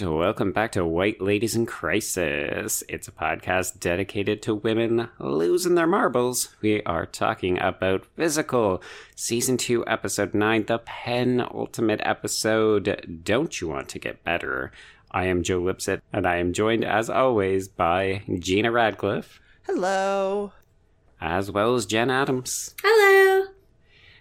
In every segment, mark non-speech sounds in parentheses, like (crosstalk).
And welcome back to White Ladies in Crisis. It's a podcast dedicated to women losing their marbles. We are talking about Physical, Season 2, Episode 9, the penultimate episode. Don't you want to get better? I am Joe Lipsett, and I am joined, as always, by Gina Radcliffe, Hello. as well as Jen Adams. Hello.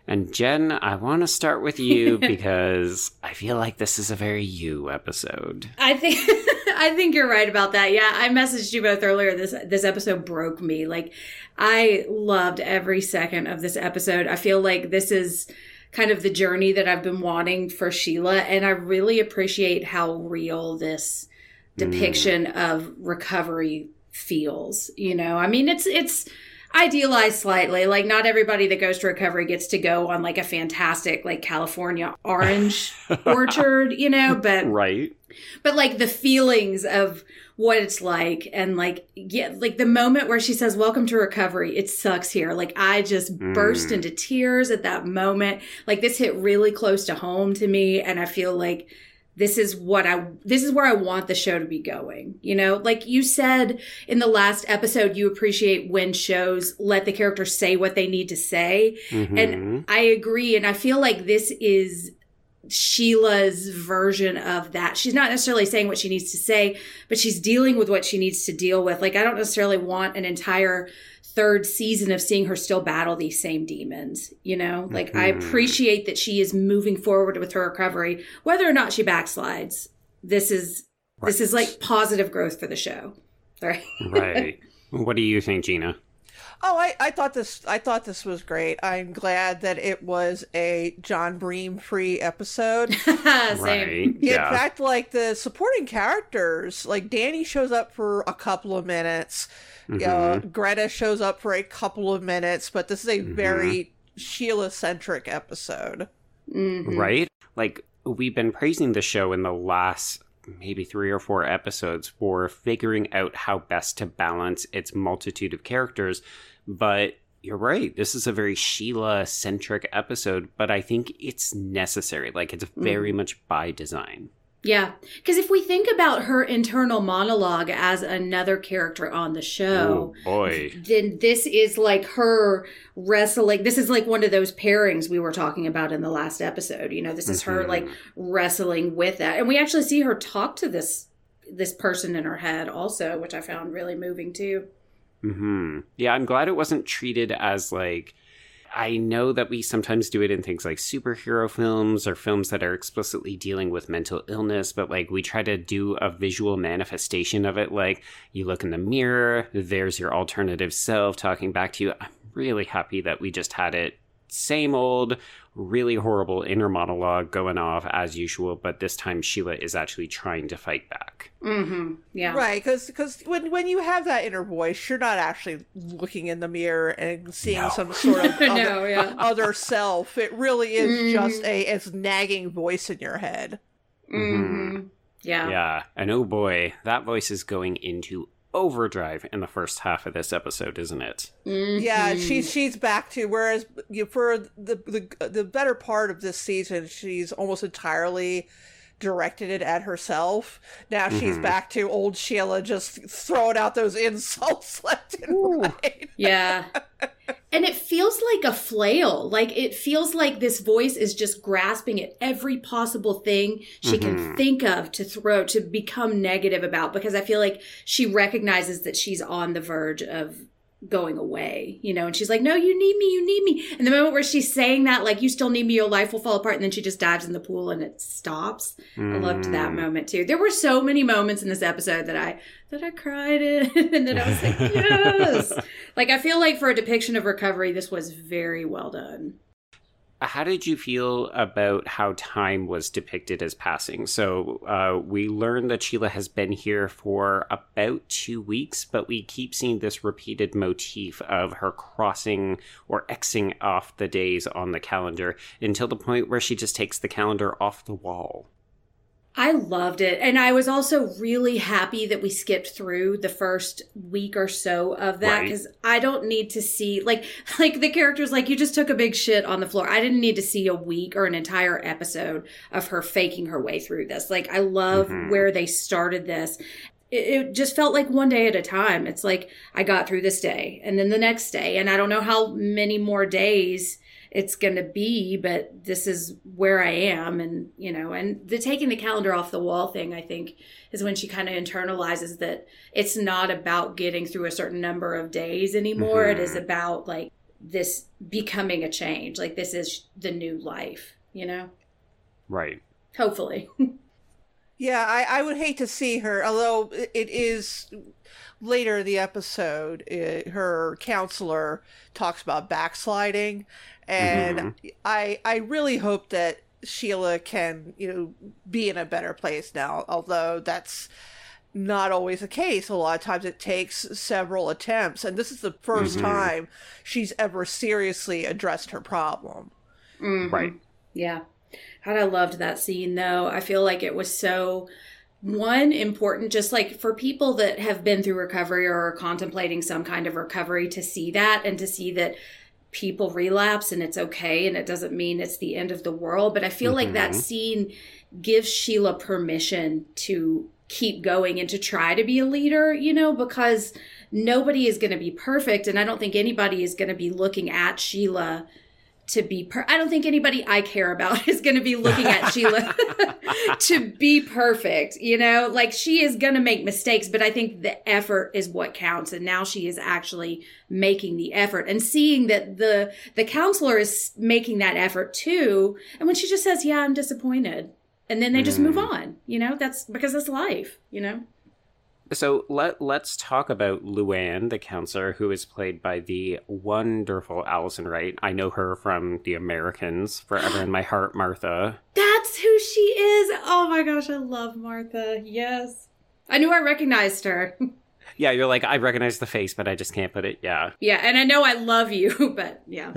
And Jen, I want to start with you (laughs) because I feel like this is a very you episode. I think (laughs) I think you're right about that. Yeah, I messaged you both earlier. This this episode broke me. Like I loved every second of this episode. I feel like this is kind of the journey that I've been wanting for Sheila and I really appreciate how real this mm. depiction of recovery feels, you know. I mean, it's it's idealized slightly. Like not everybody that goes to recovery gets to go on like a fantastic like California orange (laughs) orchard, you know, but Right? but like the feelings of what it's like and like yeah like the moment where she says welcome to recovery it sucks here like i just burst Mm. into tears at that moment like this hit really close to home to me and i feel like this is what i this is where i want the show to be going you know like you said in the last episode you appreciate when shows let the characters say what they need to say Mhm. and I agree. And I feel like this is Sheila's version of that. She's not necessarily saying what she needs to say, but she's dealing with what she needs to deal with. Like, I don't necessarily want an entire third season of seeing her still battle these same demons, you know? Like, I Mhm. appreciate that she is moving forward with her recovery, whether or not she backslides. This is. This is like positive growth for the show. Right. right. (laughs) What do you think, Gina? Oh, I, I thought this I thought this was great. I'm glad that it was a John Breem free episode. (laughs) Same. Right. In Yeah. fact, like the supporting characters, like Danny shows up for a couple of minutes. Uh, Greta shows up for a couple of minutes, but this is a very Sheila centric episode. Mhm. right? Like we've been praising the show in the last maybe three or four episodes for figuring out how best to balance its multitude of characters, but you're right. This is a very Sheila centric episode, but I think it's necessary. Like it's very much by design. Yeah. Because if we think about her internal monologue as another character on the show, Oh boy. then this is like her wrestling. This is like one of those pairings we were talking about in the last episode. You know, this is her Mhm. like wrestling with that. And we actually see her talk to this this person in her head also, which I found really moving too. hmm Yeah, I'm glad it wasn't treated as like. I know that we sometimes do it in things like superhero films or films that are explicitly dealing with mental illness, but like we try to do a visual manifestation of it. Like you look in the mirror, there's your alternative self talking back to you. I'm really happy that we just had it same old, really horrible inner monologue going off as usual, but this time Sheila is actually trying to fight back. Mm-hmm. Yeah. Right, because because when when you have that inner voice, you're not actually looking in the mirror and seeing No. some sort of (laughs) other, No, yeah. other self. It really is Mhm. just a it's nagging voice in your head. Mm-hmm. Yeah. Yeah, and oh boy, that voice is going into overdrive in the first half of this episode, isn't it? Yeah, Mhm. she's she's back to whereas you for the the the better part of this season, she's almost entirely directed it at herself. Now she's Mhm. back to old Sheila just throwing out those insults (laughs) left and right. Yeah. (laughs) And it feels like a flail. Like it feels like this voice is just grasping at every possible thing she can Mhm. think of to throw, to become negative about, because I feel like she recognizes that she's on the verge of going away, you know, and she's like, no, you need me, you need me. And the moment where she's saying that, like, you still need me, your life will fall apart. And then she just dives in the pool and it stops. I loved that Mm. moment too. There were so many moments in this episode that I that I cried in (laughs) and that I was like, (laughs) yes. Like I feel like for a depiction of recovery, this was very well done. how did you feel about how time was depicted as passing? So uh, we learned that Sheila has been here for about two weeks, but we keep seeing this repeated motif of her crossing or Xing off the days on the calendar until the point where she just takes the calendar off the wall. I loved it. And I was also really happy that we skipped through the first week or so of that because right. I don't need to see like (laughs) like the characters like you just took a big shit on the floor. I didn't need to see a week or an entire episode of her faking her way through this. Like I love mm-hmm. where they started this. It, it just felt like one day at a time. It's like I got through this day and then the next day and I don't know how many more days it's going to be, but this is where I am. And, you know, and the taking the calendar off the wall thing, I think, is when she kind of internalizes that it's not about getting through a certain number of days anymore. Mm-hmm. It is mm-hmm. about like this becoming a change. Like this is the new life, you know? Right. Hopefully. (laughs) yeah, I, I would hate to see her, although it is later in the episode, it, her counselor talks about backsliding, and mm-hmm. I I really hope that Sheila can you know be in a better place now. Although that's not always the case. A lot of times it takes several attempts, and this is the 1st mm-hmm. time she's ever seriously addressed her problem. Mm-hmm. Right. Yeah. God, I loved that scene though. I feel like it was so one important just like for people that have been through recovery or are contemplating some kind of recovery to see that and to see that people relapse and it's okay and it doesn't mean it's the end of the world but i feel mm-hmm. like that mm-hmm. scene gives sheila permission to keep going and to try to be a leader you know because nobody is going to be perfect and i don't think anybody is going to be looking at sheila to be per- I don't think anybody I care about (laughs) is going to be looking at Sheila (laughs) to be perfect, you know? Like she is going to make mistakes, but I think the effort is what counts and now she is actually making the effort and seeing that the the counselor is making that effort too. And when she just says, "Yeah, I'm disappointed." And then they just mm. move on, you know? That's because that's life, you know? So let let's talk about Luann, the counselor, who is played by the wonderful Alison Wright. I know her from The Americans, Forever in My Heart, Martha. (gasps) That's who she is. Oh my gosh, I love Martha. Yes, I knew I recognized her. (laughs) Yeah, you're like I recognize the face, but I just can't put it. Yeah. Yeah, and I know I love you, (laughs) but yeah.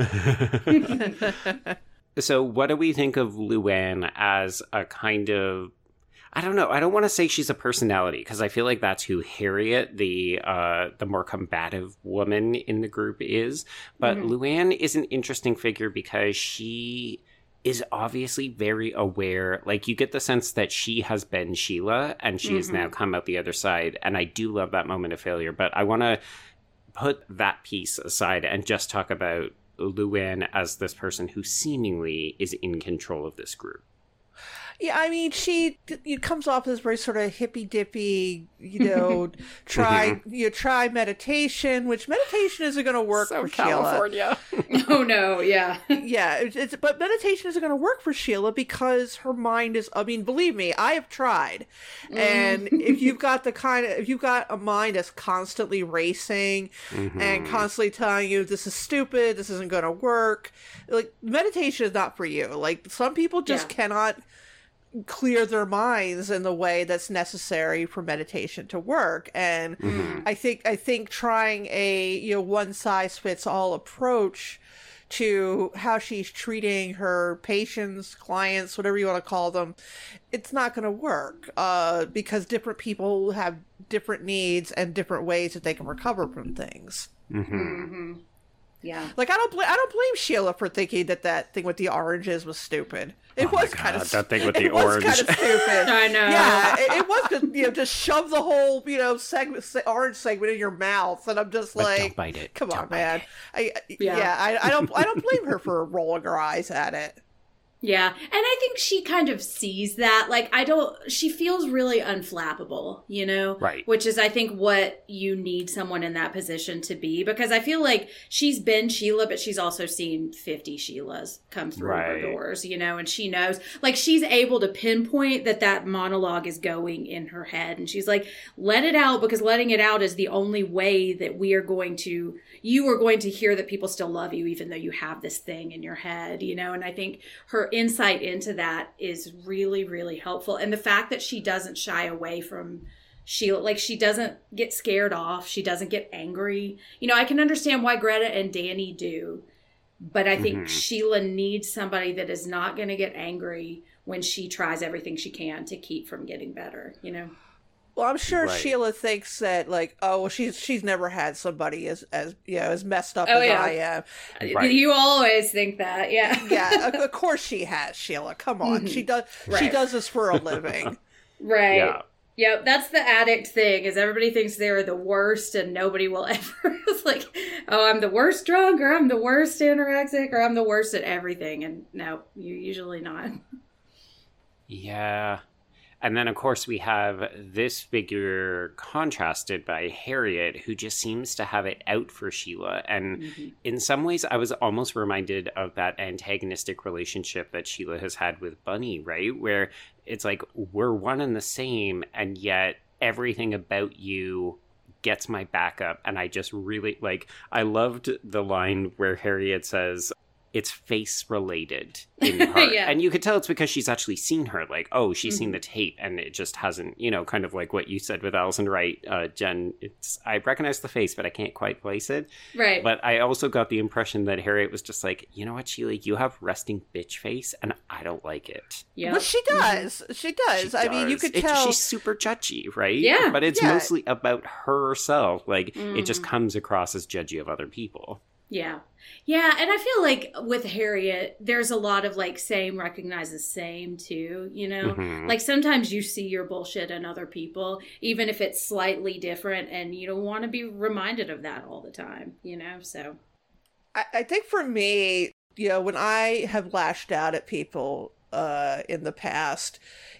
(laughs) so, what do we think of Luann as a kind of I don't know. I don't want to say she's a personality because I feel like that's who Harriet, the uh, the more combative woman in the group, is. But mm-hmm. Luann is an interesting figure because she is obviously very aware. Like you get the sense that she has been Sheila and she mm-hmm. has now mm-hmm. come out the other side. And I do love that moment of failure. But I want to put that piece aside and just talk about Luann as this person who seemingly is in control of this group. Yeah, I mean, she it comes off as very sort of hippy dippy, you (laughs) know, try mm-hmm. you know, try meditation, which meditation isn't going to work so for California. Sheila. (laughs) oh no, yeah, yeah, it's, it's but meditation isn't going to work for Sheila because her mind is. I mean, believe me, I have tried, mm. and if you've (laughs) got the kind of if you've got a mind that's constantly racing mm-hmm. and constantly telling you this is stupid, this isn't going to work, like meditation is not for you. Like some people just yeah. cannot clear their minds in the way that's necessary for meditation to work and mm-hmm. i think i think trying a you know one size fits all approach to how she's treating her patients clients whatever you want to call them it's not going to work uh, because different people have different needs and different ways that they can recover from things mm-hmm. Mm-hmm. Yeah. Like I don't bl- I don't blame Sheila for thinking that that thing with the oranges was stupid. It oh was kind of that thing with (laughs) the orange. kind of stupid. (laughs) I know. Yeah, it, it was just you know just shove the whole you know segment orange segment in your mouth, and I'm just but like, don't bite it. Come don't on, man. I yeah, yeah I, I, don't I don't blame her for rolling her eyes at it. Yeah. And I think she kind of sees that. Like, I don't, she feels really unflappable, you know? Right. Which is, I think, what you need someone in that position to be because I feel like she's been Sheila, but she's also seen 50 Sheilas come through Right. her doors, you know? And she knows, like, she's able to pinpoint that that monologue is going in her head. And she's like, let it out because letting it out is the only way that we are going to, you are going to hear that people still love you, even though you have this thing in your head, you know? And I think her insight into that is really, really helpful. And the fact that she doesn't shy away from Sheila, like she doesn't get scared off, she doesn't get angry. You know, I can understand why Greta and Danny do, but I think Mhm. Sheila needs somebody that is not going to get angry when she tries everything she can to keep from getting better, you know? Well, I'm sure Right. Sheila thinks that like, oh, well, she's she's never had somebody as as you know as messed up Oh, as yeah. I am. Right. You always think that, yeah. Yeah, (laughs) of, of course she has Sheila. Come on, mm-hmm. she does she does this for a living. (laughs) right. Yeah. Yep, that's the addict thing. Is everybody thinks they're the worst, and nobody will (laughs) ever. it's like, oh, I'm the worst drunk, or I'm the worst anorexic, or I'm the worst at everything. And no, you're usually not. Yeah. And then, of course, we have this figure contrasted by Harriet, who just seems to have it out for Sheila. And mm-hmm. in some ways, I was almost reminded of that antagonistic relationship that Sheila has had with Bunny, right? Where it's like, we're one and the same, and yet everything about you gets my back up. And I just really like, I loved the line where Harriet says, it's face related in (laughs) her. Yeah. And you could tell it's because she's actually seen her. Like, oh, she's seen Mhm. the tape and it just hasn't, you know, kind of like what you said with Alison Wright, uh, Jen. It's I recognize the face, but I can't quite place it. Right. But I also got the impression that Harriet was just like, you know what, Sheila, you have resting bitch face and I don't like it. yeah. But she does. She does. She I mean, you could It- tell. she's super judgy, right? Yeah. But it's Yeah. mostly about herself. Like it just Mhm. comes across as judgy of other people. Yeah. Yeah. And I feel like with Harriet, there's a lot of like same recognize the same too, you know? Mhm. Like sometimes you see your bullshit in other people, even if it's slightly different, and you don't want to be reminded of that all the time, you know? So, I, I think for me, you know, when I have lashed out at people uh, in the past,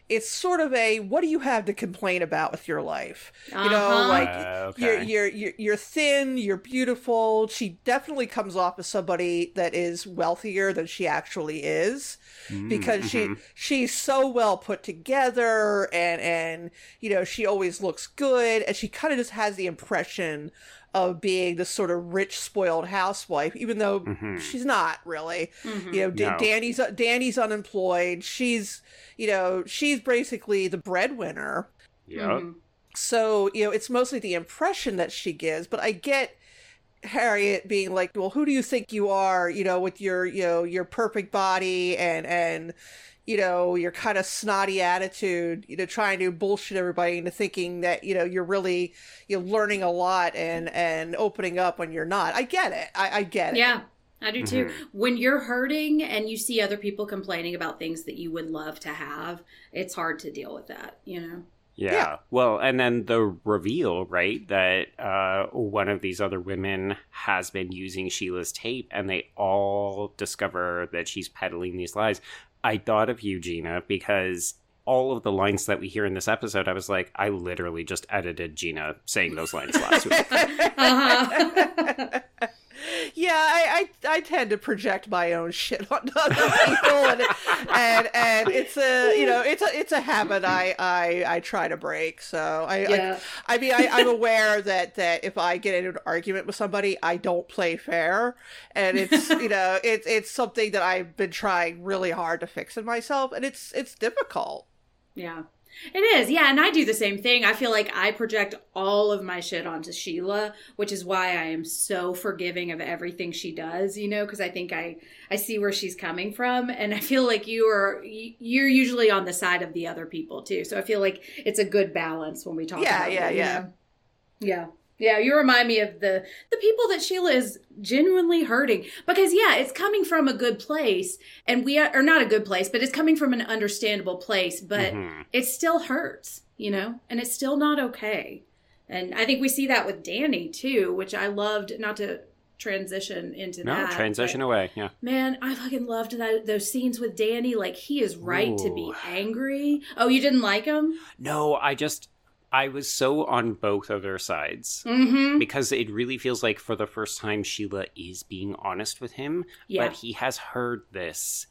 it's sort of a what do you have to complain about with your life? You know, Uh-huh. like Uh, you're, okay. you're you're you're thin, you're beautiful. She definitely comes off as somebody that is wealthier than she actually is because she Mhm. she's so well put together and and you know she always looks good and she kind of just has the impression of being this sort of rich spoiled housewife even though Mhm. she's not really Mhm. you know D- No. danny's danny's unemployed she's you know she's basically the breadwinner Yep. Mhm. so you know it's mostly the impression that she gives but i get harriet being like well who do you think you are you know with your you know your perfect body and and you know your kind of snotty attitude you know trying to bullshit everybody into thinking that you know you're really you're learning a lot and and opening up when you're not i get it i, I get it Yeah, I do too. Mhm. When you're hurting and you see other people complaining about things that you would love to have, it's hard to deal with that, you know? Yeah. Yeah. Well, and then the reveal, right, that uh, one of these other women has been using Sheila's tape and they all discover that she's peddling these lies. I thought of you, Gina, because all of the lines that we hear in this episode, I was like, I literally just edited Gina saying those lines last week. (laughs) Uh-huh. (laughs) yeah, I, I I tend to project my own shit on (laughs) other people, and and and it's a you know it's a it's a habit I I, I try to break. So I Yeah. I, I mean I, I'm aware that that if I get into an argument with somebody, I don't play fair, and it's you (laughs) know it's it's something that I've been trying really hard to fix in myself, and it's it's difficult. Yeah. It is. Yeah, and I do the same thing. I feel like I project all of my shit onto Sheila, which is why I am so forgiving of everything she does, you know, because I think I I see where she's coming from and I feel like you are you're usually on the side of the other people too. So I feel like it's a good balance when we talk Yeah, about yeah, it, you yeah. know? Yeah. Yeah, you remind me of the the people that Sheila is genuinely hurting because yeah, it's coming from a good place and we are or not a good place, but it's coming from an understandable place, but Mhm. it still hurts, you know, and it's still not okay. And I think we see that with Danny too, which I loved, not to transition into that. No, that. transition away. Yeah. Man, I fucking loved that, those scenes with Danny. Like he is right to be angry. Oh, you didn't like him? No, I just I was so on both of their sides. Mm-hmm. Because it really feels like for the first time Sheila is being honest with him, Yeah. but he has heard this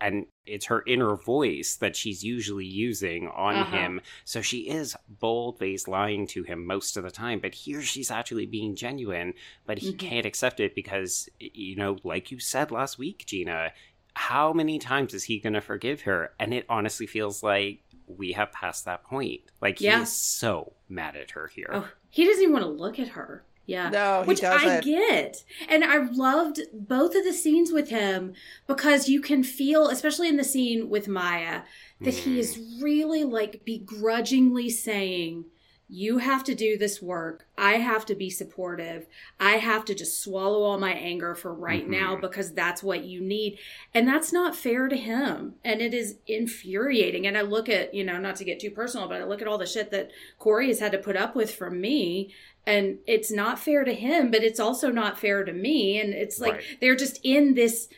and it's her inner voice that she's usually using on Uh-huh. him. So she is bold faced lying to him most of the time, but here she's actually being genuine, but he Mhm. can't accept it because, you know, like you said last week, Gina, how many times is he going to forgive her? And it honestly feels like we have passed that point. Like, Yeah. he's so mad at her here. Oh, he doesn't even want to look at her. Yeah. No, he Which I doesn't. get. And I loved both of the scenes with him because you can feel, especially in the scene with Maya, that he mm. is really like begrudgingly saying, You have to do this work. I have to be supportive. I have to just swallow all my anger for right Mhm. now because that's what you need. And that's not fair to him. And it is infuriating. And I look at, you know, not to get too personal, but I look at all the shit that Corey has had to put up with from me and it's not fair to him but it's also not fair to me and it's like Right. they're just in this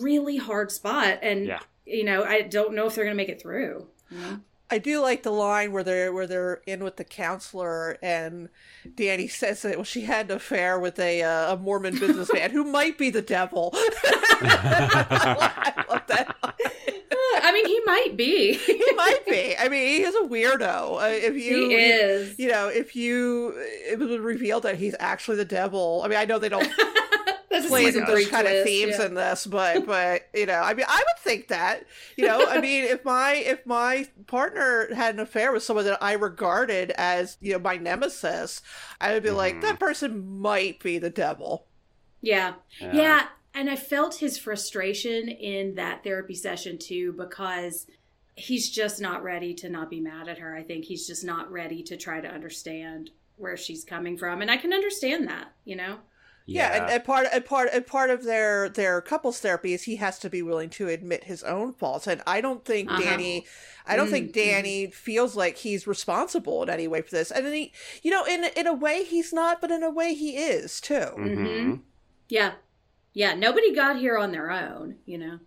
really hard spot and Yeah. you know i don't know if they're gonna make it through you know? I do like the line where they're where they're in with the counselor and Danny says that well, she had an affair with a uh, a Mormon businessman who might be the devil. (laughs) I love that. (laughs) i mean he might be He might be. I mean, he is a weirdo. Uh, if you, he is you know, if you, it was revealed that he's actually the devil. I mean, I know they don't (laughs) that's a play season those three kind of themes yeah. in this, (laughs) but but you know, I mean, I would think that you know, I mean, if my if my partner had an affair with someone that I regarded as you know my nemesis, I would be like, Mhm. that person might be the devil. yeah yeah and i felt his frustration in that therapy session too because he's just not ready to not be mad at her i think he's just not ready to try to understand where she's coming from and i can understand that you know Yeah, and, and part and part and part of their their couples therapy is he has to be willing to admit his own faults. And I don't think Uh-huh. Danny, I don't Mm, think Danny feels like he's responsible in any way for this. And then he, you know, in in a way he's not, but in a way he is too. hmm Yeah. Yeah. Nobody got here on their own, you know?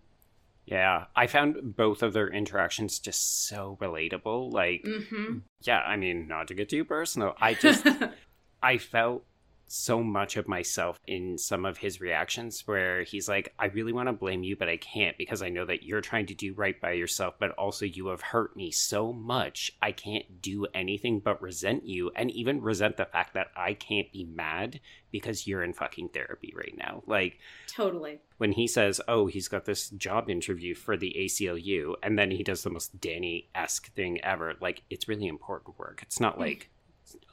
Yeah, I found both of their interactions just so relatable. Like, Mm-hmm. yeah, I mean, not to get too personal, I just (laughs) I felt so much of myself in some of his reactions where he's like, I really want to blame you, but I can't because I know that you're trying to do right by yourself, but also you have hurt me so much. I can't do anything but resent you and even resent the fact that I can't be mad because you're in fucking therapy right now. Like, totally. when he says, "Oh, he's got this job interview for the ACLU," and then he does the most Danny esque thing ever. Like it's really important work. It's not mm. like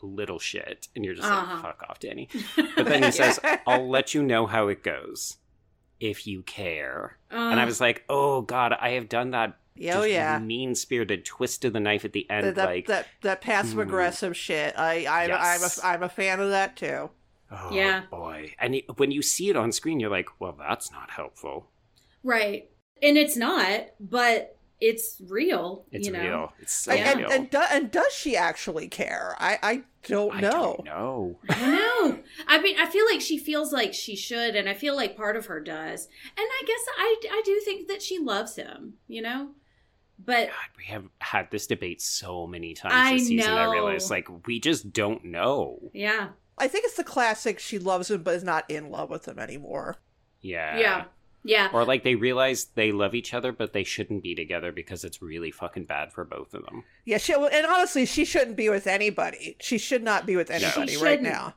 little shit, and you're just Uh-huh. like, "Fuck off, Danny." (laughs) But then he says, "I'll let you know how it goes if you care." and I Uh, was like, "Oh God, I have done that." Oh yeah. mean spirited twist of the knife at the end. That, that, like, that that passive aggressive shit. I I'm Yes. I'm a I'm a fan of that too. oh Yeah. boy. And it, when you see it on screen, you're like, "Well, that's not helpful." right. And it's not, but it's real. It's you know? real. It's so And, and, real. and, do, and does she actually care? I I don't I know. don't know. I don't know. I mean, I feel like she feels like she should, and I feel like part of her does. And I guess I, I do think that she loves him, you know? But God, we have had this debate so many times I this season. I realize, like, we just don't know. yeah. I think it's the classic. She loves him, but is not in love with him anymore. Yeah. Yeah. Yeah. Or like they realize they love each other, but they shouldn't be together because it's really fucking bad for both of them. Yeah, she and honestly, she shouldn't be with anybody. She should not be with anybody right now.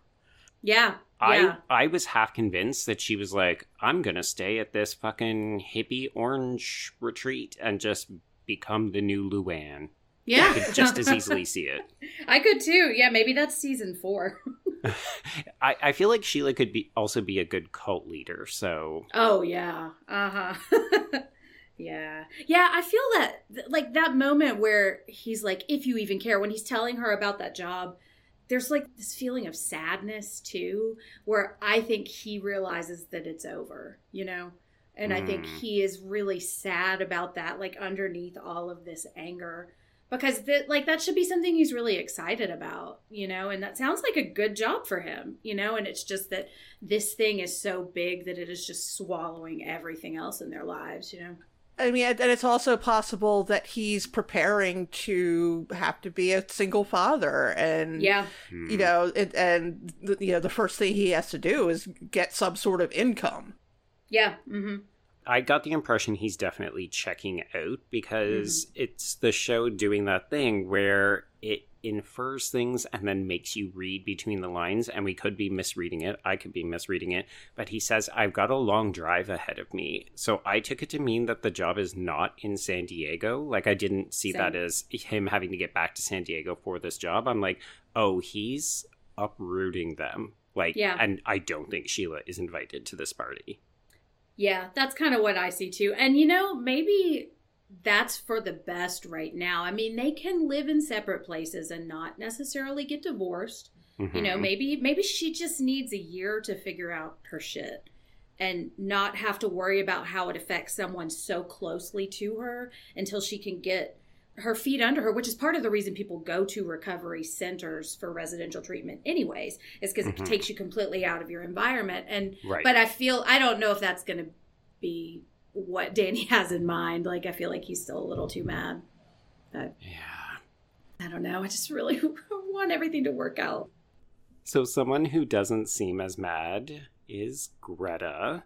Yeah. Yeah. I I was half convinced that she was like, I'm gonna stay at this fucking hippie orange retreat and just become the new Luann. Yeah. I could just as easily (laughs) see it. I could too. Yeah, maybe that's season four. (laughs) I, I feel like Sheila could be also be a good cult leader, so Oh yeah. Uh huh. (laughs) yeah. Yeah. I feel that like that moment where he's like, if you even care, when he's telling her about that job, there's like this feeling of sadness too, where I think he realizes that it's over. You know. And I think Mm. he is really sad about that, like underneath all of this anger. Because that like that should be something he's really excited about you know and that sounds like a good job for him you know and it's just that this thing is so big that it is just swallowing everything else in their lives you know I mean, and it's also possible that he's preparing to have to be a single father, and yeah, you know, and, and you know, the first thing he has to do is get some sort of income. Yeah. Mm-hmm. I got the impression he's definitely checking out because mm-hmm. it's the show doing that thing where it infers things and then makes you read between the lines. And we could be misreading it. I could be misreading it. But he says, I've got a long drive ahead of me. So I took it to mean that the job is not in San Diego. Like, I didn't see Same. that as him having to get back to San Diego for this job. I'm like, oh, he's uprooting them. Like, yeah. and I don't think Sheila is invited to this party. Yeah, that's kind of what I see too. And you know, maybe that's for the best right now. I mean, they can live in separate places and not necessarily get divorced. Mm-hmm. You know, mm-hmm. maybe maybe she just needs a year to figure out her shit and not have to worry about how it affects someone so closely to her until she can get her feet under her, which is part of the reason people go to recovery centers for residential treatment, anyways, is because mm-hmm. it takes you completely out of your environment. And right. but I feel I don't know if that's going to be what Danny (laughs) has in mind. Like I feel like he's still a little too mad. But yeah, I don't know. I just really (laughs) want everything to work out. So someone who doesn't seem as mad is Greta.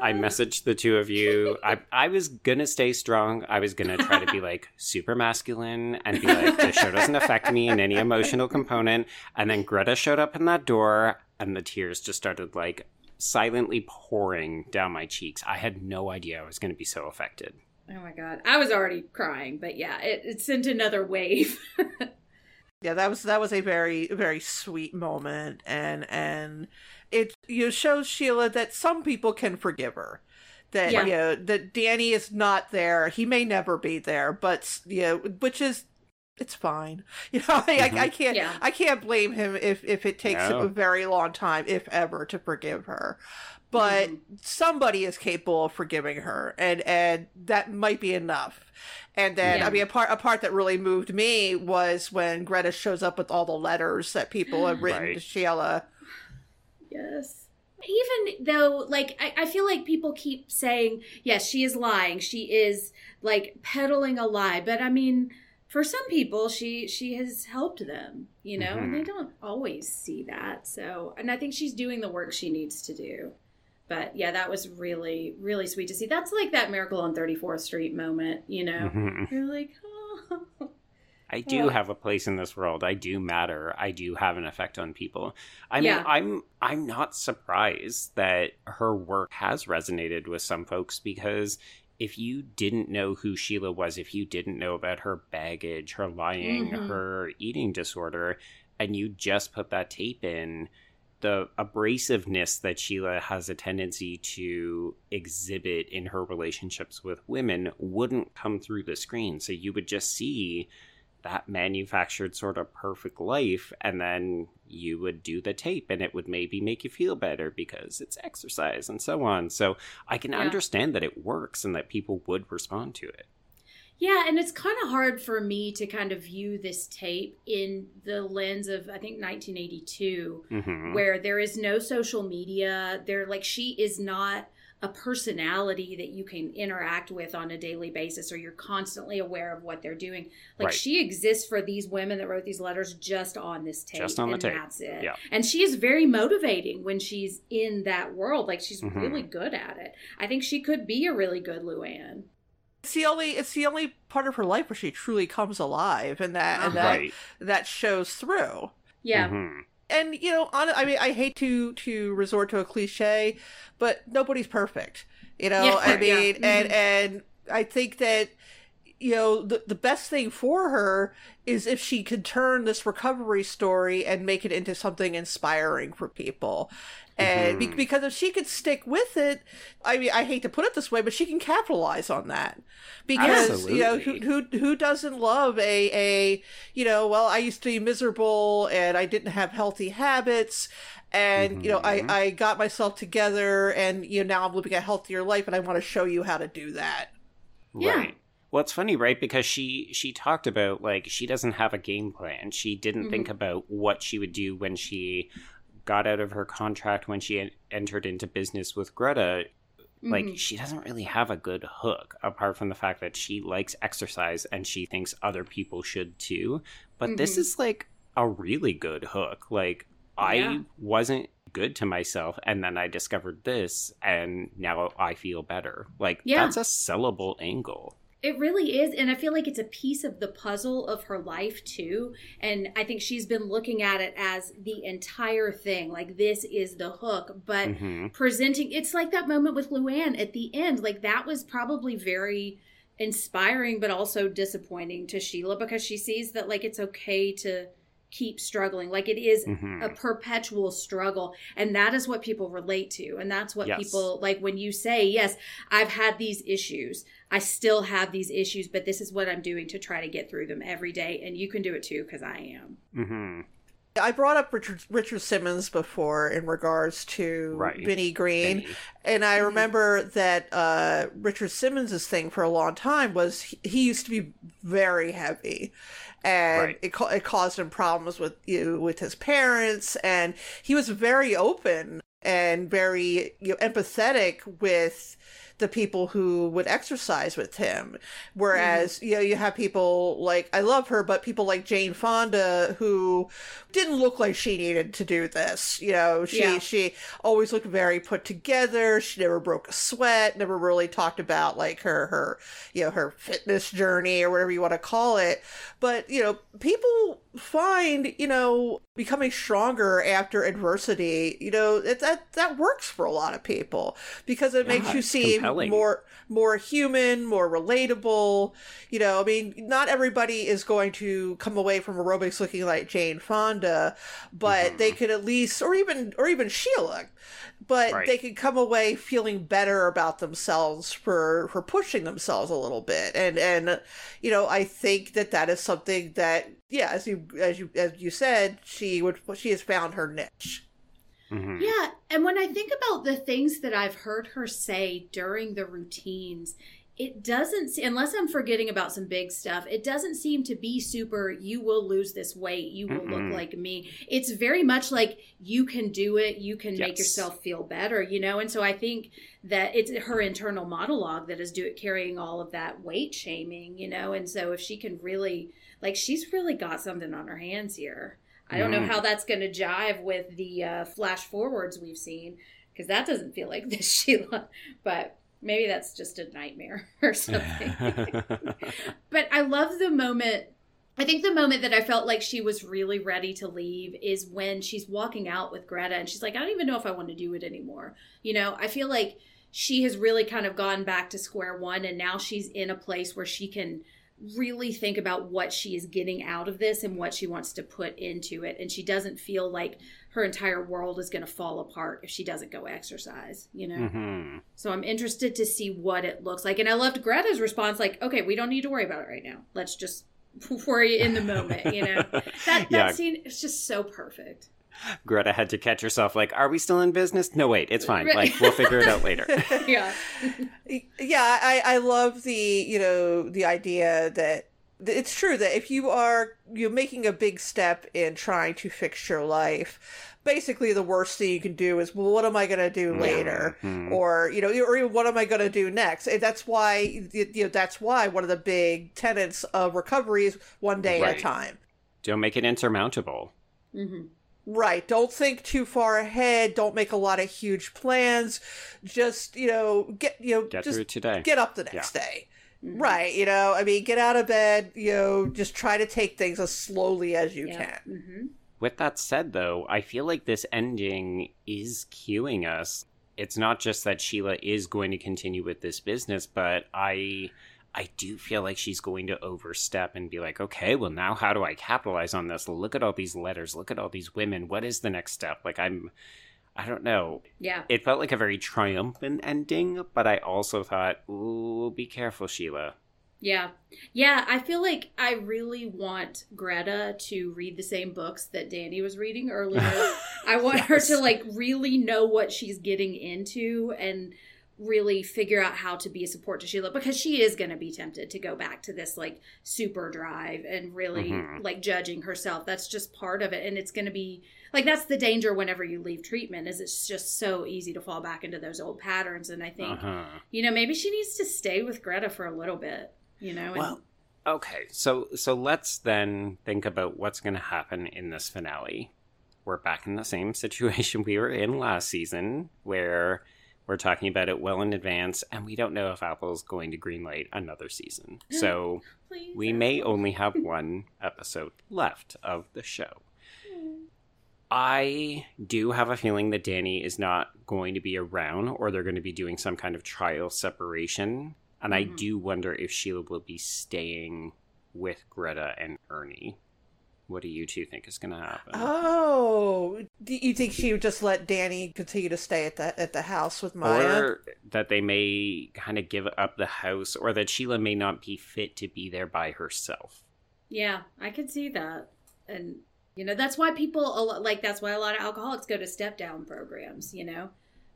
I messaged the two of you. I I was gonna stay strong. I was gonna try to be like super masculine and be like, the show doesn't affect me in any emotional component. And then Greta showed up in that door, and the tears just started like silently pouring down my cheeks. I had no idea I was gonna be so affected. Oh my god, I was already crying, but yeah, it, it sent another wave. (laughs) yeah, that was that was a very very sweet moment, and and it you know, shows Sheila that some people can forgive her. That yeah. you know that Danny is not there. He may never be there, but you know, which is it's fine. (laughs) You know, I, mm-hmm. I, I can't yeah. I can't blame him if if it takes no. him a very long time, if ever, to forgive her. But mm. somebody is capable of forgiving her, and and that might be enough. And then yeah. I mean, a part a part that really moved me was when Greta shows up with all the letters that people have written right. to Sheila Yes. Even though, like, I, I, feel like people keep saying, yes, she is lying. She is, like, peddling a lie. But I mean, for some people, she she has helped them, you know, mm-hmm. and they mm-hmm. don't always see that. So, and I think she's doing the work she needs to do. But yeah, that was really, really sweet to see. That's like that Miracle on 34th Street moment, you know? Mm-hmm. You're like, oh. I do have a place in this world. I do matter. I do have an effect on people. I mean, yeah. I'm I'm not surprised that her work has resonated with some folks because if you didn't know who Sheila was, if you didn't know about her baggage, her lying, mm-hmm. her eating disorder, and you just put that tape in, the abrasiveness that Sheila has a tendency to exhibit in her relationships with women wouldn't come through the screen. So you would just see that manufactured sort of perfect life and then you would do the tape and it would maybe make you feel better because it's exercise and so on so i can yeah. understand that it works and that people would respond to it yeah and it's kind of hard for me to kind of view this tape in the lens of i think 1982 mm-hmm. where there is no social media there like she is not a personality that you can interact with on a daily basis or you're constantly aware of what they're doing. Like right. she exists for these women that wrote these letters just on this tape. Just on the tape. That's it. Yeah. And she is very motivating when she's in that world. Like she's mm-hmm. really good at it. I think she could be a really good Luann. It's the only it's the only part of her life where she truly comes alive and that and that right. that shows through. Yeah. Mm-hmm and you know on i mean i hate to to resort to a cliche but nobody's perfect you know yeah, i mean yeah. mm-hmm. and and i think that you know the, the best thing for her is if she could turn this recovery story and make it into something inspiring for people and mm-hmm. be- because if she could stick with it i mean i hate to put it this way but she can capitalize on that because Absolutely. you know who, who who doesn't love a a you know well i used to be miserable and i didn't have healthy habits and mm-hmm. you know i mm-hmm. i got myself together and you know now i'm living a healthier life and i want to show you how to do that yeah. Well, it's funny, right? Because she she talked about like she doesn't have a game plan. She didn't Mhm. think about what she would do when she got out of her contract when she en- entered into business with Greta. Like Mhm. she doesn't really have a good hook apart from the fact that she likes exercise and she thinks other people should too. But this Mhm. is like a really good hook. Like I Yeah. wasn't good to myself and then I discovered this and now I feel better. Like Yeah. that's a sellable angle. It really is. And I feel like it's a piece of the puzzle of her life, too. And I think she's been looking at it as the entire thing. Like, this is the hook. But Mhm. presenting, it's like that moment with Luann at the end. Like, that was probably very inspiring, but also disappointing to Sheila because she sees that, like, it's okay to keep struggling. Like, it is Mhm. a perpetual struggle and that is what people relate to and that's what Yes. people like when you say yes i've had these issues i still have these issues but this is what i'm doing to try to get through them every day and you can do it too because i am Mm-hmm. I brought up Richard Richard Simmons before in regards to Right. Vinnie Green, Benny. and I Mhm. remember that uh, Richard Simmons's thing for a long time was he, he used to be very heavy, and Right. it it caused him problems with you with his parents, and he was very open and very you know, empathetic with the people who would exercise with him. Whereas, mm-hmm. you know, you have people like, I love her, but people like Jane Fonda who didn't look like she needed to do this. You know, she, Yeah. she always looked very put together. She never broke a sweat, never really talked about like her, her, you know, her fitness journey or whatever you want to call it. But, you know, people find, you know, becoming stronger after adversity, you know, it, that, that works for a lot of people because it makes you seem compelling. more more human, more relatable. You know, I mean, not everybody is going to come away from aerobics looking like Jane Fonda, but Mhm. they could at least, or even, or even Sheila, but Right. they could come away feeling better about themselves for for pushing themselves a little bit. And and you know, I think that that is something that, yeah, as you as you as you said, she would she has found her niche. Mhm. yeah and when i think about the things that i've heard her say during the routines it doesn't se- unless i'm forgetting about some big stuff it doesn't seem to be super you will lose this weight you will Mm-mm. look like me. It's very much like you can do it you can make yourself feel better you know? And so i think that it's her internal monologue that is do carrying all of that weight shaming you know? And so if she can really like she's really got something on her hands here. I don't know Mhm. how that's going to jive with the uh, flash forwards we've seen because that doesn't feel like (laughs) this sheila but maybe that's just a nightmare (laughs) or something (laughs) but I love the moment. I think the moment that I felt like she was really ready to leave is when she's walking out with Greta and she's like, I don't even know if I want to do it anymore. You know, I feel like she has really kind of gone back to square one and now she's in a place where she can really think about what she is getting out of this and what she wants to put into it. And she doesn't feel like her entire world is going to fall apart if she doesn't go exercise, you know? Mhm. So I'm interested to see what it looks like. And I loved Greta's response, like, okay, we don't need to worry about it right now. Let's just (laughs) worry in the moment, you know? (laughs) That that Yeah. scene is just so perfect. Greta had to catch herself like, are we still in business? No, wait, it's fine. Like, we'll figure it out later. (laughs) Yeah. yeah i i love the you know the idea that it's true that if you are you're making a big step in trying to fix your life basically the worst thing you can do is well what am i going to do later Mhm. or you know or even what am i going to do next and that's why you know that's why one of the big tenets of recovery is one day at a time Don't make it insurmountable. hmm Right. Don't think too far ahead. Don't make a lot of huge plans. Just, you know, get, you know, Get just through today. get up the next day. Mm-hmm. Right. You know, I mean, get out of bed, you know, just try to take things as slowly as you Yeah. can. hmm With that said, though, I feel like this ending is cueing us. It's not just that Sheila is going to continue with this business, but I I do feel like she's going to overstep and be like, okay, well now how do I capitalize on this? Look at all these letters, look at all these women. What is the next step? Like I'm I don't know. Yeah. It felt like a very triumphant ending, but I also thought, ooh, be careful, Sheila. Yeah. Yeah. I feel like I really want Greta to read the same books that Danny was reading earlier. (laughs) I want her to like really know what she's getting into and really figure out how to be a support to Sheila because she is going to be tempted to go back to this like super drive and really Mhm. like judging herself. That's just part of it and it's going to be like that's the danger whenever you leave treatment is it's just so easy to fall back into those old patterns and I think Uh-huh. you know maybe she needs to stay with Greta for a little bit, you know. And, Well, okay. So so let's then think about what's going to happen in this finale. We're back in the same (laughs) situation we were in last season, where we're talking about it well in advance, and we don't know if Apple's going to greenlight another season. (gasps) So please, we may only have one episode left of the show. I do have a feeling that Danny is not going to be around, or they're going to be doing some kind of trial separation. And I Mhm. do wonder if Sheila will be staying with Greta and Ernie. What do you two think is going to happen? Oh, do you think she would just let Danny continue to stay at the at the house with Maya? or that they may kind of give up the house, or that Sheila may not be fit to be there by herself. Yeah, I could see that. And, you know, that's why people, like, that's why a lot of alcoholics go to step down programs, you know,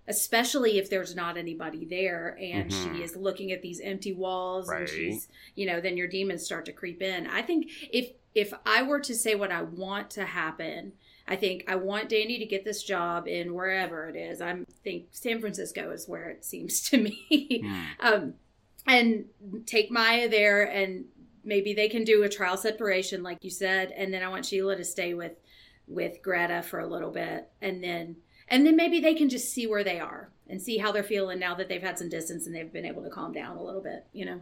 especially if there's not anybody there and Mhm. she is looking at these empty walls and she's, you know, then your demons start to creep in. I think if, if I were to say what I want to happen, I think I want Danny to get this job in wherever it is. I think San Francisco is where it seems to me. (laughs) Hmm. um, and take Maya there, and maybe they can do a trial separation, like you said, and then I want Sheila to stay with with Greta for a little bit, and then and then maybe they can just see where they are and see how they're feeling now that they've had some distance and they've been able to calm down a little bit, you know.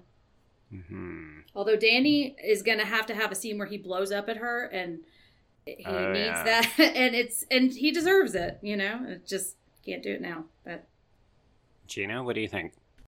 Mm-hmm. Although Danny is going to have to have a scene where he blows up at her, and he Oh, needs yeah. that, (laughs) and it's and he deserves it, you know. It just can't do it now, but. Gina, what do you think?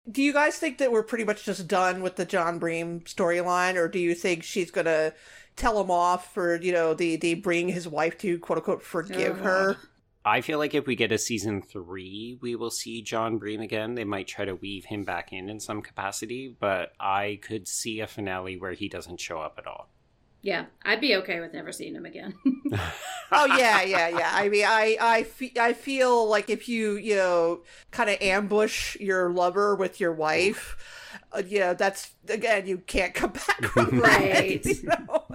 Do you guys think that we're pretty much just done with the John Breem storyline, or do you think she's gonna tell him off for you know the the bring his wife to quote unquote forgive Oh, her? I feel like if we get a season three, we will see John Breem again. They might try to weave him back in in some capacity, but I could see a finale where he doesn't show up at all. Yeah, I'd be okay with never seeing him again. (laughs) oh yeah, yeah, yeah. I mean, I I, fe- I feel like if you you know kind of ambush your lover with your wife, uh, yeah, that's again you can't come back (laughs) from Right. that. You know?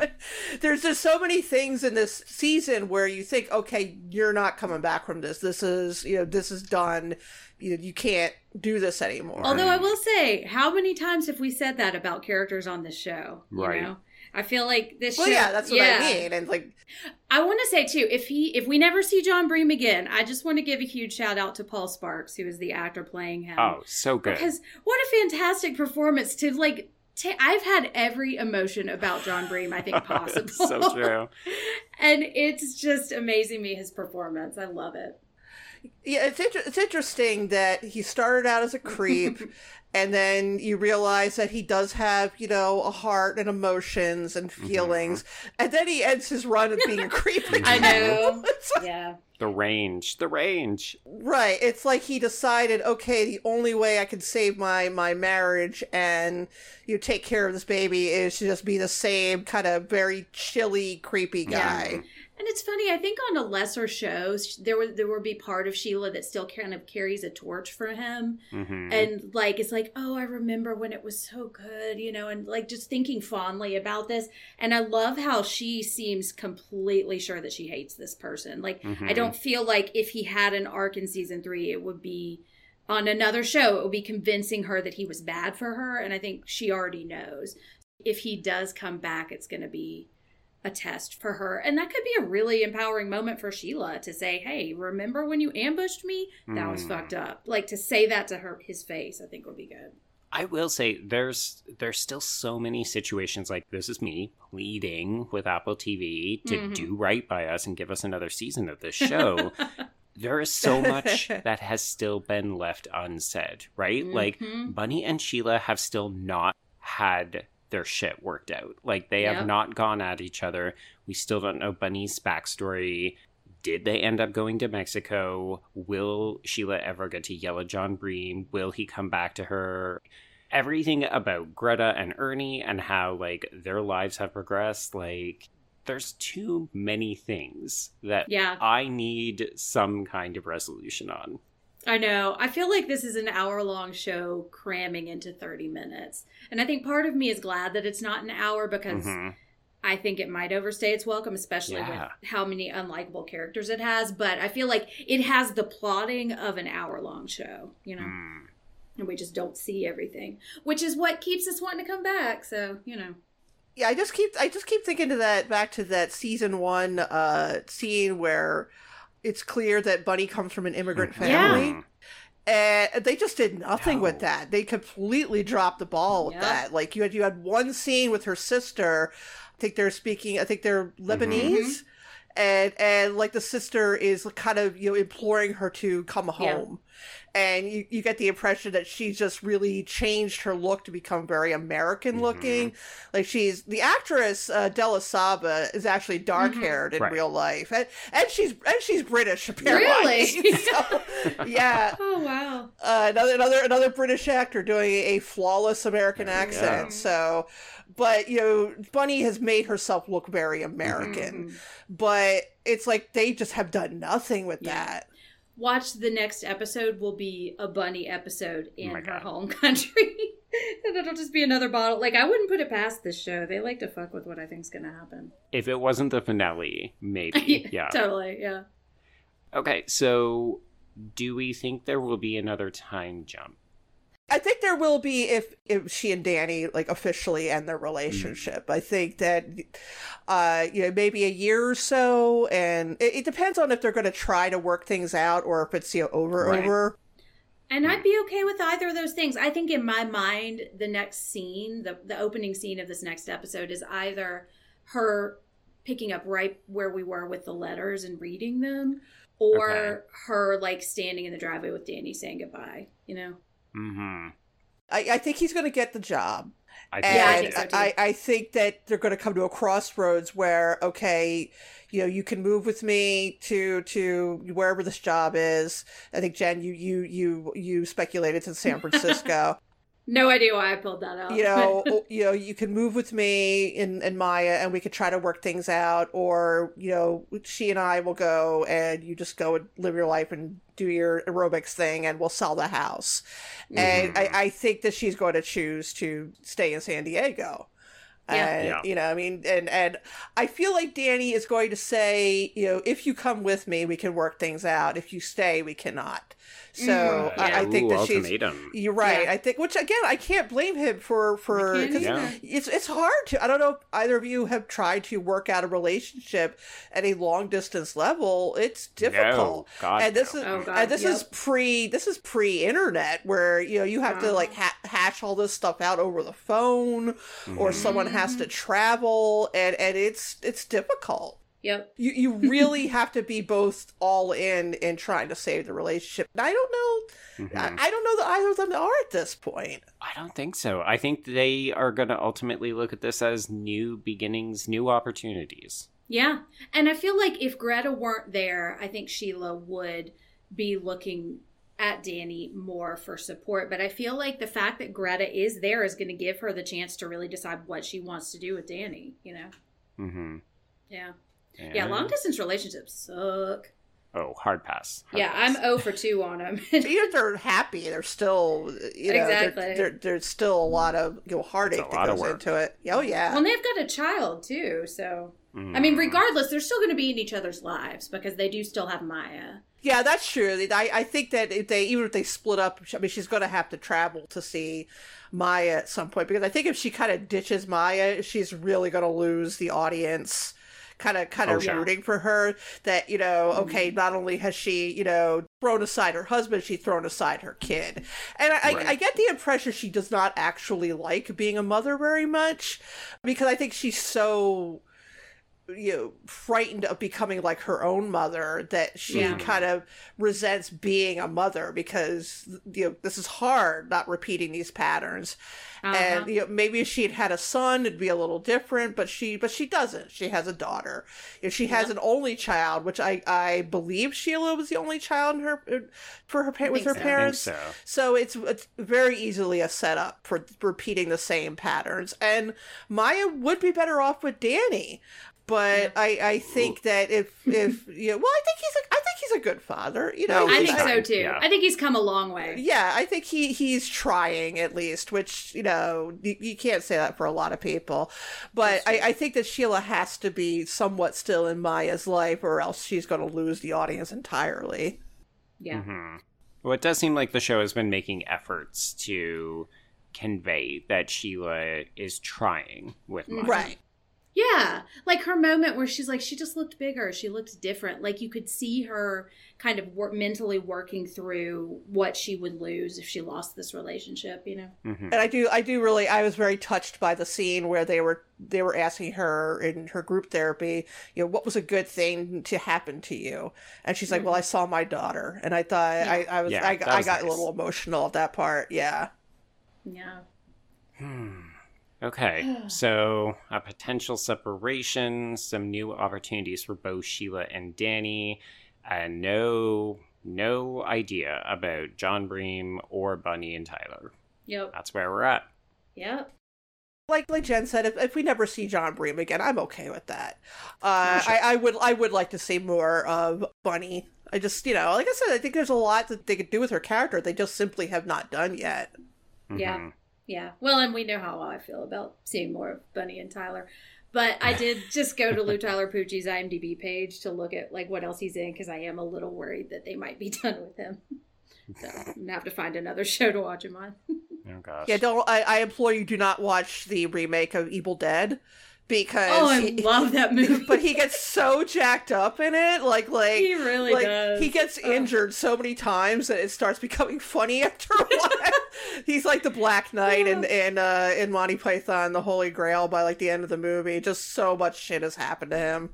There's just so many things in this season where you think, okay, you're not coming back from this. This is you know this is done. You you can't do this anymore. Although I will say, how many times have we said that about characters on this show? You Right. know? I feel like this well, show. yeah, that's what I mean. And like, I want to say too, if he, if we never see John Breem again, I just want to give a huge shout out to Paul Sparks, who is the actor playing him. oh, so good. because what a fantastic performance to like. i I've had every emotion about John Breem I think (laughs) possible. so true. (laughs) and it's just amazing me his performance. I love it. Yeah, it's inter- it's interesting that he started out as a creep, (laughs) and then you realize that he does have you know a heart and emotions and mm-hmm, feelings, mm-hmm. and then he ends his run of being a creep. (laughs) Again. I know. (laughs) Like- Yeah. The range, the range. right. It's like he decided, okay, the only way I can save my my marriage and you take care of this baby is to just be the same kind of very chilly, creepy mm-hmm. guy. And it's funny. I think on a lesser show, there would there would be part of Sheila that still kind of carries a torch for him, hmm and like it's like, oh, I remember when it was so good, you know, and like just thinking fondly about this. And I love how she seems completely sure that she hates this person. Like Mhm. I don't feel like if he had an arc in season three, it would be on another show. It would be convincing her that he was bad for her, and I think she already knows. If he does come back, it's going to be a test for her. And that could be a really empowering moment for Sheila to say, Hey, remember when you ambushed me? That was Mm. fucked up. Like to say that to her his face, I think would be good. I will say there's there's still so many situations like this is me pleading with Apple TV to Mhm. do right by us and give us another season of this show. (laughs) there is so much that has still been left unsaid, right? Like Mhm. Bunny and Sheila have still not had their shit worked out. Like they Yep. have not gone at each other. We still don't know Bunny's backstory. Did they end up going to Mexico? Will Sheila ever get to yell at John Breem? Will he come back to her? Everything about Greta and Ernie and how like their lives have progressed, like there's too many things that Yeah. I need some kind of resolution on. I know. I feel like this is an hour long show cramming into 30 minutes. And I think part of me is glad that it's not an hour because Mhm. I think it might overstay its welcome, especially Yeah. with how many unlikable characters it has. But I feel like it has the plotting of an hour long show, you know? Mm. And we just don't see everything, which is what keeps us wanting to come back. So, you know. Yeah, I just keep I just keep thinking to that back to that season one uh scene where it's clear that Bunny comes from an immigrant Mhm. family. Mhm. And they just did nothing with that. They completely dropped the ball with Yep. that. Like you had you had one scene with her sister. I think they're speaking. I think they're Lebanese, and and like the sister is kind of you know imploring her to come home, and you you get the impression that she just really changed her look to become very American looking. Like she's the actress uh, Della Saba is actually dark haired in Right. real life, and and she's and she's British (laughs) apparently. Really? (laughs) so, yeah. (laughs) Oh, wow. Uh, another another another British actor doing a flawless American There accent. So, but you know, Bunny has made herself look very American. Mhm. But it's like they just have done nothing with Yeah. that. Watch the next episode will be a bunny episode in Oh her home (laughs) country. and it'll just be another bottle. Like, I wouldn't put it past this show. They like to fuck with what I think's going to happen. If it wasn't the finale, maybe. (laughs) yeah. Totally, yeah. Okay, so do we think there will be another time jump? I think there will be if if she and Danny like officially end their relationship. I think that uh you know maybe a year or so, and it, it depends on if they're going to try to work things out or if it's you know over Right. over. And I'd be okay with either of those things. I think in my mind, the next scene, the, the opening scene of this next episode is either her picking up right where we were with the letters and reading them, or Okay. her like standing in the driveway with Danny saying goodbye, you know? Mm-hmm. I, I think he's going to get the job. I And Yeah, I so, think so, too. too. I, I think that they're going to come to a crossroads where, okay, you know, you can move with me to to wherever this job is. I think Jen, you you you you speculated to San (laughs) Francisco. No idea why I pulled that out. you know, (laughs) you know, you can move with me and, and Maya, and we could try to work things out, or you know, she and I will go, and you just go and live your life and do your aerobics thing, and we'll sell the house. And Mhm. I, I think that she's going to choose to stay in San Diego. Yeah. And, Yeah. you know, I mean, and and I feel like Danny is going to say, you know, if you come with me, we can work things out. If you stay, we cannot. So I, I Ooh, think that she's ultimatum. you're right. Yeah. I think, which again, I can't blame him for for I can't 'cause either. it's it's hard to. I don't know if either of you have tried to work out a relationship at a long distance level. It's difficult, No, God, and this no. is Oh, God, and this is pre this is pre internet where you know you have to Uh-huh. like ha- hash all this stuff out over the phone, or Mhm. someone has to travel, and and it's it's difficult. Yep. You you really (laughs) have to be both all in in trying to save the relationship. I don't know. Mhm. I, I don't know that either of them are at this point. I don't think so. I think they are going to ultimately look at this as new beginnings, new opportunities. Yeah. And I feel like if Greta weren't there, I think Sheila would be looking at Danny more for support. But I feel like the fact that Greta is there is going to give her the chance to really decide what she wants to do with Danny, you know? Mm-hmm. Yeah. Yeah, long distance relationships suck. Oh, hard pass. Hard Yeah, pass. I'm 0 for 2 on them. Even if they're happy, they're still you know there- Exactly. there, there's still a lot of you know heartache that goes into it. Oh yeah. well, and they've got a child too, so. I Mm. mean, regardless, they're still going to be in each other's lives because they do still have Maya. Yeah, that's true. I, I think that if they even if they split up, I mean, she's going to have to travel to see Maya at some point because I think if she kind of ditches Maya, she's really going to lose the audience. Kind of, kind Oh, of sure. rooting for her. That you know, okay, mm-hmm. not only has she, you know, thrown aside her husband, she's thrown aside her kid, and I, Right. I, I get the impression she does not actually like being a mother very much, because I think she's so you know frightened of becoming like her own mother that she Yeah. kind of resents being a mother because you know this is hard not repeating these patterns Uh-huh. and you know maybe if she had had a son it'd be a little different but she but she doesn't she has a daughter if she has Yeah. an only child which i i believe sheila was the only child in her for her pa- with her so. Parents so. so it's it's very easily a setup for repeating the same patterns. And Maya would be better off with Danny. But I, I think that if if (laughs) you know, well, I think he's a I think he's a good father. You know, I think so too. yeah. I think he's come a long way. yeah, I think he he's trying at least, which you know you, you can't say that for a lot of people, but I, I think that Sheila has to be somewhat still in Maya's life, or else she's going to lose the audience entirely. Yeah. Mhm. Well, it does seem like the show has been making efforts to convey that Sheila is trying with Maya. Right. Yeah, like her moment where she's like, she just looked bigger. She looked different. Like you could see her kind of wor- mentally working through what she would lose if she lost this relationship. You know? Mhm. And I do, I do really, I was very touched by the scene where they were, they were asking her in her group therapy, you know, what was a good thing to happen to you? And she's like, well, I saw my daughter, and I thought, I, I was, Yeah, I, that I was got a little emotional at that part. Yeah. Yeah. Hmm. Okay, (sighs) so a potential separation, some new opportunities for both Sheila and Danny, and no no idea about John Breem or Bunny and Tyler. Yep. That's where we're at. Yep. Like, like Jen said, if, if we never see John Breem again, I'm okay with that. Uh, I, I would, I would like to see more of Bunny. I just, you know, like I said, I think there's a lot that they could do with her character. They just simply have not done yet. Yeah. Yeah. Well, and we know how I feel about seeing more of Bunny and Tyler. But I (laughs) did just go to Lou Taylor Pucci's IMDb page to look at like what else he's in because I am a little worried that they might be (laughs) done with him. So I'm gonna have to find another (laughs) show to watch him on. Oh gosh. Yeah, don't. I, I implore you, do not watch the remake of Evil Dead because. Oh, I he- love that (laughs) movie. but he gets so jacked up in it, like like He really like does. he gets Ugh. injured so many times that it starts becoming (laughs) funny after a (laughs) while. He's like the Black Knight and and uh, in Monty Python, the Holy Grail. By like the end of the movie, just so much shit has happened to him.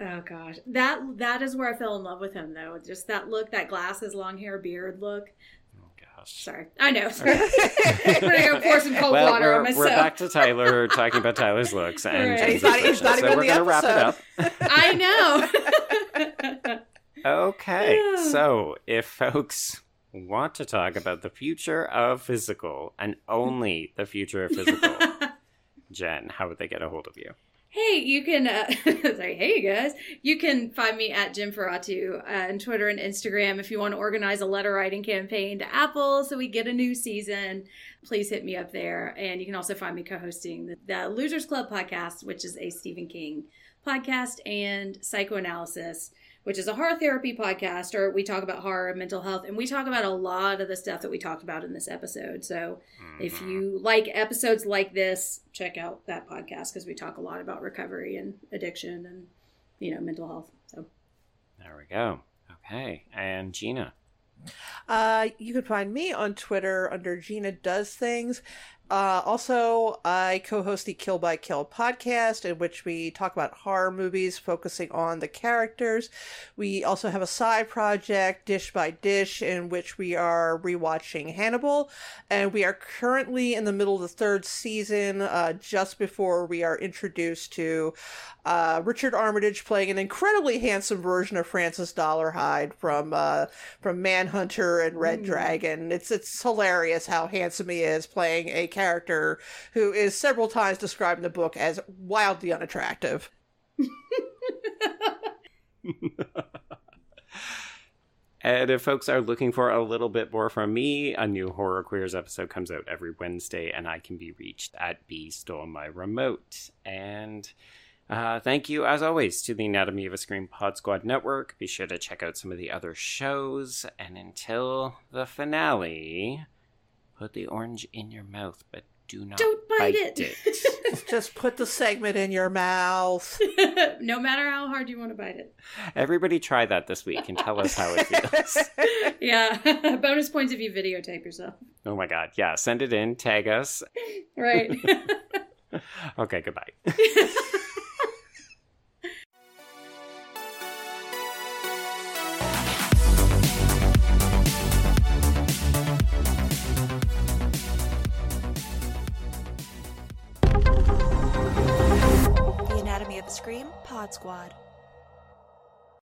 Oh gosh, that that is where I fell in love with him though. Just that look, that glasses, long hair, beard look. Gosh. Sorry, I know. (laughs) Sorry. I'm (laughs) gonna go pour some cold Well, water we're, on myself. we're back to Tyler (laughs) talking about Tyler's looks and Right. He's not- he's not expressions, even so we're in gonna the wrap it up. I know. Okay, Yeah. so if folks want to talk about the future of physical and only the future of physical, Jen, how would they get a hold of you? Hey, you can uh, (laughs) sorry. Hey, guys, you can find me at Jim Ferratu uh, on Twitter and Instagram. If you want to organize a letter writing campaign to Apple so we get a new season, please hit me up there. And you can also find me co-hosting the, the Losers Club podcast, which is a Stephen King podcast, and Psychoanalysis, which is a horror therapy podcast. Or we talk about horror and mental health, and we talk about a lot of the stuff that we talked about in this episode. So if you like episodes like this, check out that podcast because we talk a lot about recovery and addiction and you know mental health. So There we go. Okay, and Gina. Uh, you can find me on Twitter under Gina Does Things. Uh, also, I co-host the Kill by Kill podcast, in which we talk about horror movies, focusing on the characters. We also have a side project, Dish by Dish, in which we are rewatching Hannibal, and we are currently in the middle of the third season, uh, just before we are introduced to uh, Richard Armitage playing an incredibly handsome version of Francis Dolarhyde from uh, from Manhunter and Red Dragon. It's it's hilarious how handsome he is playing a character who is several times described in the book as wildly unattractive. (laughs) And if folks are looking for a little bit more from me, a new Horror Queers episode comes out every Wednesday, and I can be reached at B Stole My Remote. And uh, thank you, as always, to the Anatomy of a Scream Pod Squad Network. Be sure to check out some of the other shows. And until the finale, put the orange in your mouth, but do not Don't bite bite it. (laughs) Just put the segment in your mouth. (laughs) no matter how hard you want to bite it. Everybody try that this week and tell us how it (laughs) feels. Yeah. Bonus points if you videotape yourself. oh my god. Yeah, send it in, tag us. Right. Okay, goodbye. Of Scream Pod Squad.